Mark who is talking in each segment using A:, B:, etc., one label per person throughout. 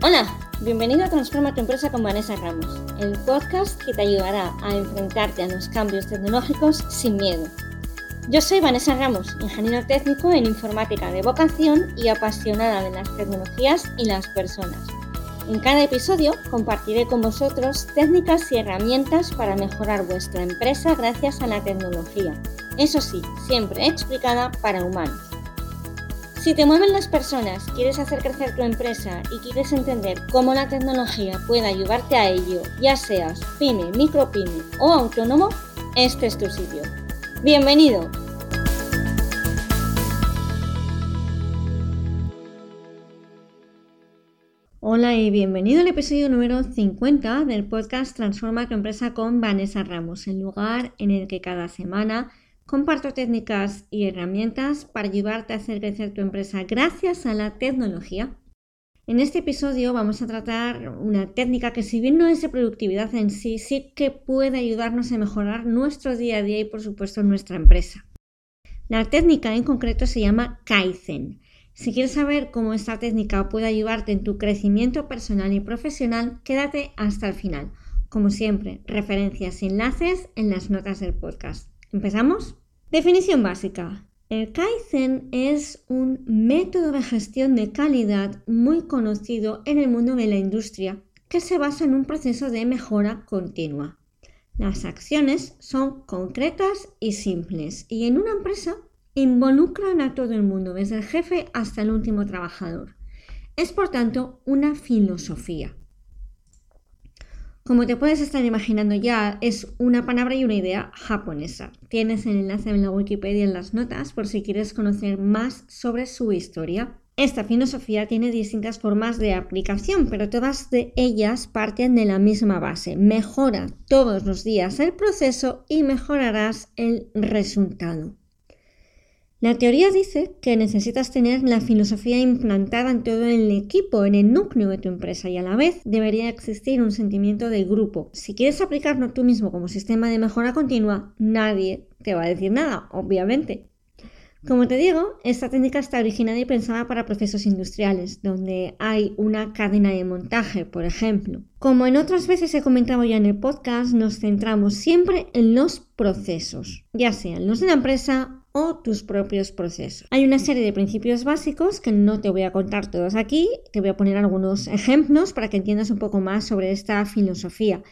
A: Hola, bienvenido a Transforma tu empresa con Vanessa Ramos, el podcast que te ayudará a enfrentarte a los cambios tecnológicos sin miedo. Yo soy Vanessa Ramos, ingeniero técnico en informática de vocación y apasionada de las tecnologías y las personas. En cada episodio compartiré con vosotros técnicas y herramientas para mejorar vuestra empresa gracias a la tecnología. Eso sí, siempre explicada para humanos. Si te mueven las personas, quieres hacer crecer tu empresa y quieres entender cómo la tecnología puede ayudarte a ello, ya seas pyme, micropyme o autónomo, este es tu sitio. Bienvenido. Hola y bienvenido al episodio número 50 del podcast Transforma tu empresa con Vanessa Ramos, el lugar en el que cada semana Comparto técnicas y herramientas para ayudarte a hacer crecer tu empresa gracias a la tecnología. En este episodio vamos a tratar una técnica que si bien no es de productividad en sí, sí que puede ayudarnos a mejorar nuestro día a día y por supuesto nuestra empresa. La técnica en concreto se llama Kaizen. Si quieres saber cómo esta técnica puede ayudarte en tu crecimiento personal y profesional, quédate hasta el final. Como siempre, referencias y enlaces en las notas del podcast. ¿Empezamos? Definición básica. El Kaizen es un método de gestión de calidad muy conocido en el mundo de la industria que se basa en un proceso de mejora continua. Las acciones son concretas y simples y en una empresa involucran a todo el mundo, desde el jefe hasta el último trabajador. Es por tanto una filosofía. Como te puedes estar imaginando ya, es una palabra y una idea japonesa. Tienes el enlace en la Wikipedia en las notas por si quieres conocer más sobre su historia. Esta filosofía tiene distintas formas de aplicación, pero todas de ellas parten de la misma base. Mejora todos los días el proceso y mejorarás el resultado. La teoría dice que necesitas tener la filosofía implantada en todo el equipo, en el núcleo de tu empresa y a la vez debería existir un sentimiento de grupo. Si quieres aplicarlo tú mismo como sistema de mejora continua, nadie te va a decir nada, obviamente. Como te digo, esta técnica está originada y pensada para procesos industriales, donde hay una cadena de montaje, por ejemplo. Como en otras veces he comentado ya en el podcast, nos centramos siempre en los procesos, ya sean los de la empresa tus propios procesos. Hay una serie de principios básicos que no te voy a contar todos aquí, te voy a poner algunos ejemplos para que entiendas un poco más sobre esta filosofía.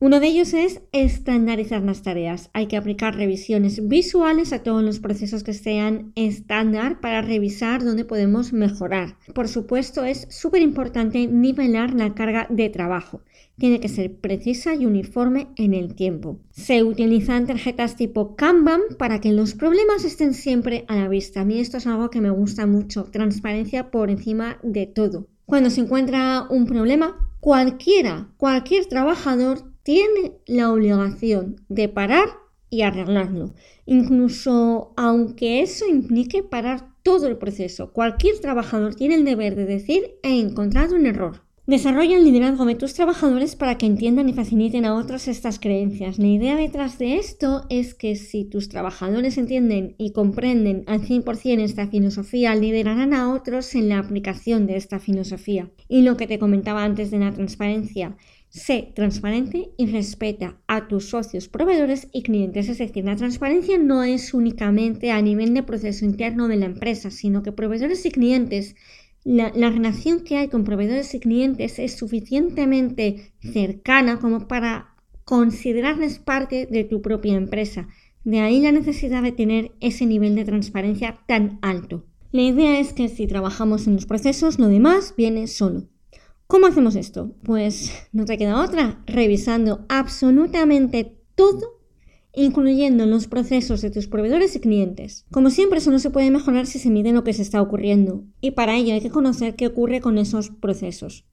A: Uno de ellos es estandarizar las tareas. Hay que aplicar revisiones visuales a todos los procesos que sean estándar para revisar dónde podemos mejorar. Por supuesto, es súper importante nivelar la carga de trabajo. Tiene que ser precisa y uniforme en el tiempo. Se utilizan tarjetas tipo Kanban para que los problemas estén siempre a la vista. A mí esto es algo que me gusta mucho. Transparencia por encima de todo. Cuando se encuentra un problema, cualquiera, cualquier trabajador tiene la obligación de parar y arreglarlo, incluso aunque eso implique parar todo el proceso. Cualquier trabajador tiene el deber de decir he encontrado un error. Desarrolla el liderazgo de tus trabajadores para que entiendan y faciliten a otros estas creencias. La idea detrás de esto es que si tus trabajadores entienden y comprenden al 100% esta filosofía, liderarán a otros en la aplicación de esta filosofía. Y lo que te comentaba antes de la transparencia, Sé transparente y respeta a tus socios, proveedores y clientes. Es decir, la transparencia no es únicamente a nivel de proceso interno de la empresa, sino que proveedores y clientes, la, relación que hay con proveedores y clientes es suficientemente cercana como para considerarles parte de tu propia empresa. De ahí la necesidad de tener ese nivel de transparencia tan alto. La idea es que si trabajamos en los procesos, lo demás viene solo. ¿Cómo hacemos esto? Pues no te queda otra, revisando absolutamente todo, incluyendo los procesos de tus proveedores y clientes. Como siempre, eso no se puede mejorar si se mide lo que se está ocurriendo, y para ello hay que conocer qué ocurre con esos procesos.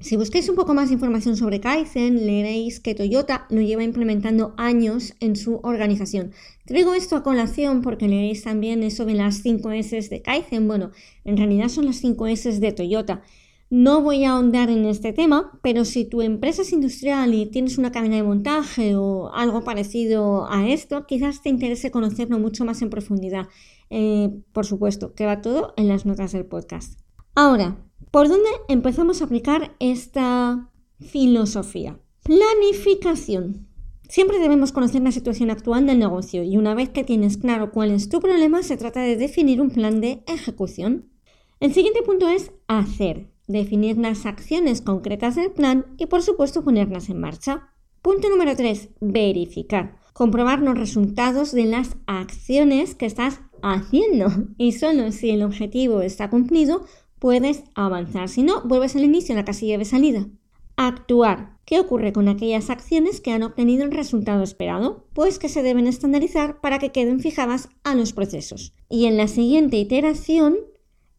A: Si busquéis un poco más de información sobre Kaizen, leeréis que Toyota lo lleva implementando años en su organización. Traigo esto a colación porque leeréis también eso de las 5 S de Kaizen. Bueno, en realidad son las 5 S de Toyota. No voy a ahondar en este tema, pero si tu empresa es industrial y tienes una cadena de montaje o algo parecido a esto, quizás te interese conocerlo mucho más en profundidad. Eh, por supuesto, que va todo en las notas del podcast. Ahora, ¿Por dónde empezamos a aplicar esta filosofía? Planificación. Siempre debemos conocer la situación actual del negocio y una vez que tienes claro cuál es tu problema, se trata de definir un plan de ejecución. El siguiente punto es hacer, definir las acciones concretas del plan y por supuesto ponerlas en marcha. Punto número 3, verificar, comprobar los resultados de las acciones que estás haciendo y solo si el objetivo está cumplido puedes avanzar, si no, vuelves al inicio en la casilla de salida. Actuar. ¿Qué ocurre con aquellas acciones que han obtenido el resultado esperado? Pues que se deben estandarizar para que queden fijadas a los procesos. Y en la siguiente iteración,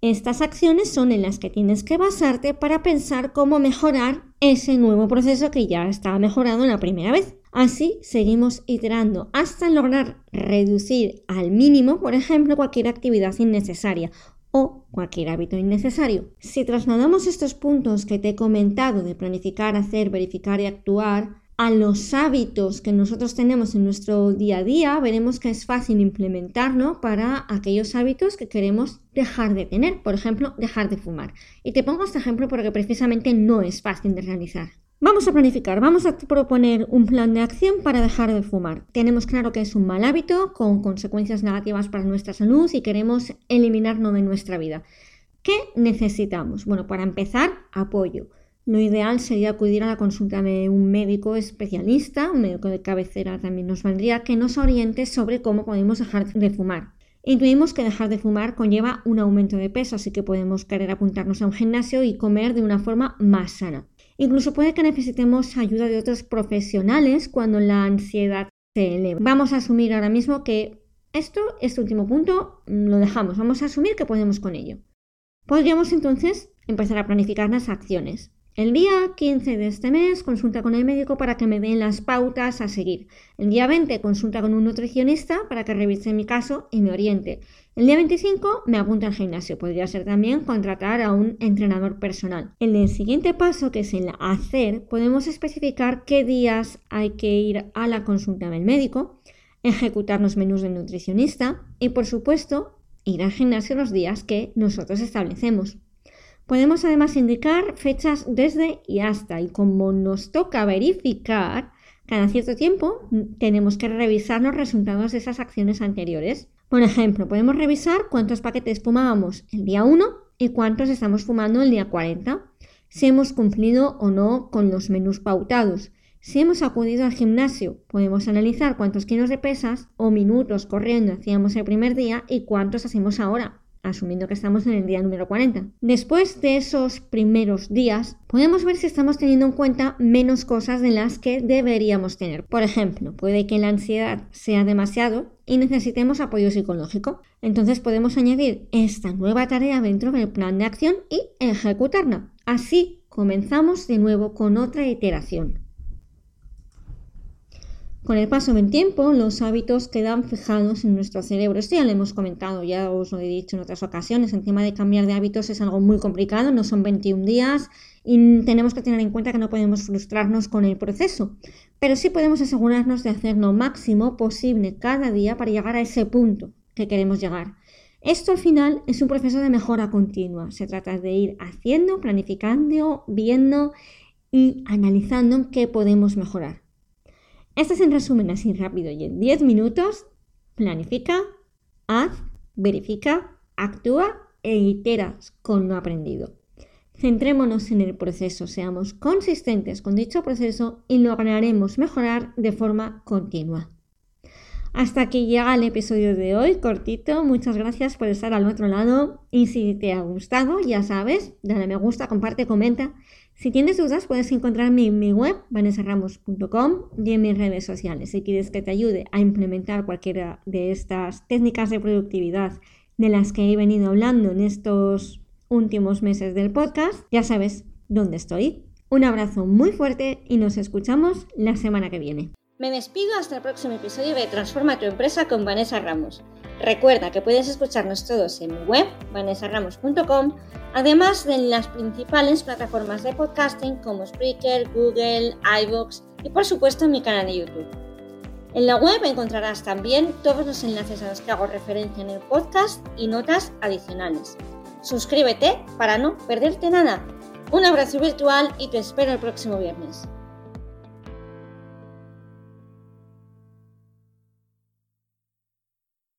A: estas acciones son en las que tienes que basarte para pensar cómo mejorar ese nuevo proceso que ya estaba mejorado la primera vez. Así seguimos iterando hasta lograr reducir al mínimo, por ejemplo, cualquier actividad innecesaria o cualquier hábito innecesario. Si trasladamos estos puntos que te he comentado de planificar, hacer, verificar y actuar a los hábitos que nosotros tenemos en nuestro día a día, veremos que es fácil implementarlo para aquellos hábitos que queremos dejar de tener, por ejemplo, dejar de fumar. Y te pongo este ejemplo porque precisamente no es fácil de realizar. Vamos a planificar, vamos a proponer un plan de acción para dejar de fumar. Tenemos claro que es un mal hábito con consecuencias negativas para nuestra salud y queremos eliminarlo de nuestra vida. ¿Qué necesitamos? Bueno, para empezar, apoyo. Lo ideal sería acudir a la consulta de un médico especialista, un médico de cabecera también nos valdría, que nos oriente sobre cómo podemos dejar de fumar. Intuimos que dejar de fumar conlleva un aumento de peso, así que podemos querer apuntarnos a un gimnasio y comer de una forma más sana. Incluso puede que necesitemos ayuda de otros profesionales cuando la ansiedad se eleva. Vamos a asumir ahora mismo que esto, este último punto, lo dejamos. Vamos a asumir que podemos con ello. Podríamos entonces empezar a planificar las acciones. El día 15 de este mes consulta con el médico para que me den las pautas a seguir. El día 20 consulta con un nutricionista para que revise mi caso y me oriente. El día 25 me apunto al gimnasio. Podría ser también contratar a un entrenador personal. En el siguiente paso, que es el hacer, podemos especificar qué días hay que ir a la consulta del médico, ejecutar los menús del nutricionista y, por supuesto, ir al gimnasio los días que nosotros establecemos. Podemos además indicar fechas desde y hasta y como nos toca verificar, cada cierto tiempo tenemos que revisar los resultados de esas acciones anteriores. Por ejemplo, podemos revisar cuántos paquetes fumábamos el día 1 y cuántos estamos fumando el día 40, si hemos cumplido o no con los menús pautados. Si hemos acudido al gimnasio, podemos analizar cuántos kilos de pesas o minutos corriendo hacíamos el primer día y cuántos hacemos ahora asumiendo que estamos en el día número 40. Después de esos primeros días, podemos ver si estamos teniendo en cuenta menos cosas de las que deberíamos tener. Por ejemplo, puede que la ansiedad sea demasiado y necesitemos apoyo psicológico. Entonces podemos añadir esta nueva tarea dentro del plan de acción y ejecutarla. Así comenzamos de nuevo con otra iteración. Con el paso del tiempo, los hábitos quedan fijados en nuestro cerebro. Esto ya lo hemos comentado, ya os lo he dicho en otras ocasiones. El tema de cambiar de hábitos es algo muy complicado, no son 21 días y tenemos que tener en cuenta que no podemos frustrarnos con el proceso. Pero sí podemos asegurarnos de hacer lo máximo posible cada día para llegar a ese punto que queremos llegar. Esto al final es un proceso de mejora continua. Se trata de ir haciendo, planificando, viendo y analizando qué podemos mejorar. Este es en resumen así rápido y en 10 minutos. Planifica, haz, verifica, actúa e iteras con lo aprendido. Centrémonos en el proceso, seamos consistentes con dicho proceso y lograremos mejorar de forma continua. Hasta aquí llega el episodio de hoy, cortito. Muchas gracias por estar al otro lado. Y si te ha gustado, ya sabes, dale me gusta, comparte, comenta si tienes dudas, puedes encontrarme en mi web, vanessaramos.com y en mis redes sociales. Si quieres que te ayude a implementar cualquiera de estas técnicas de productividad de las que he venido hablando en estos últimos meses del podcast, ya sabes dónde estoy. Un abrazo muy fuerte y nos escuchamos la semana que viene.
B: Me despido hasta el próximo episodio de Transforma tu empresa con Vanessa Ramos. Recuerda que puedes escucharnos todos en mi web, vanessaramos.com, además de en las principales plataformas de podcasting como Spreaker, Google, iVoox y por supuesto en mi canal de YouTube. En la web encontrarás también todos los enlaces a los que hago referencia en el podcast y notas adicionales. Suscríbete para no perderte nada. Un abrazo virtual y te espero el próximo viernes.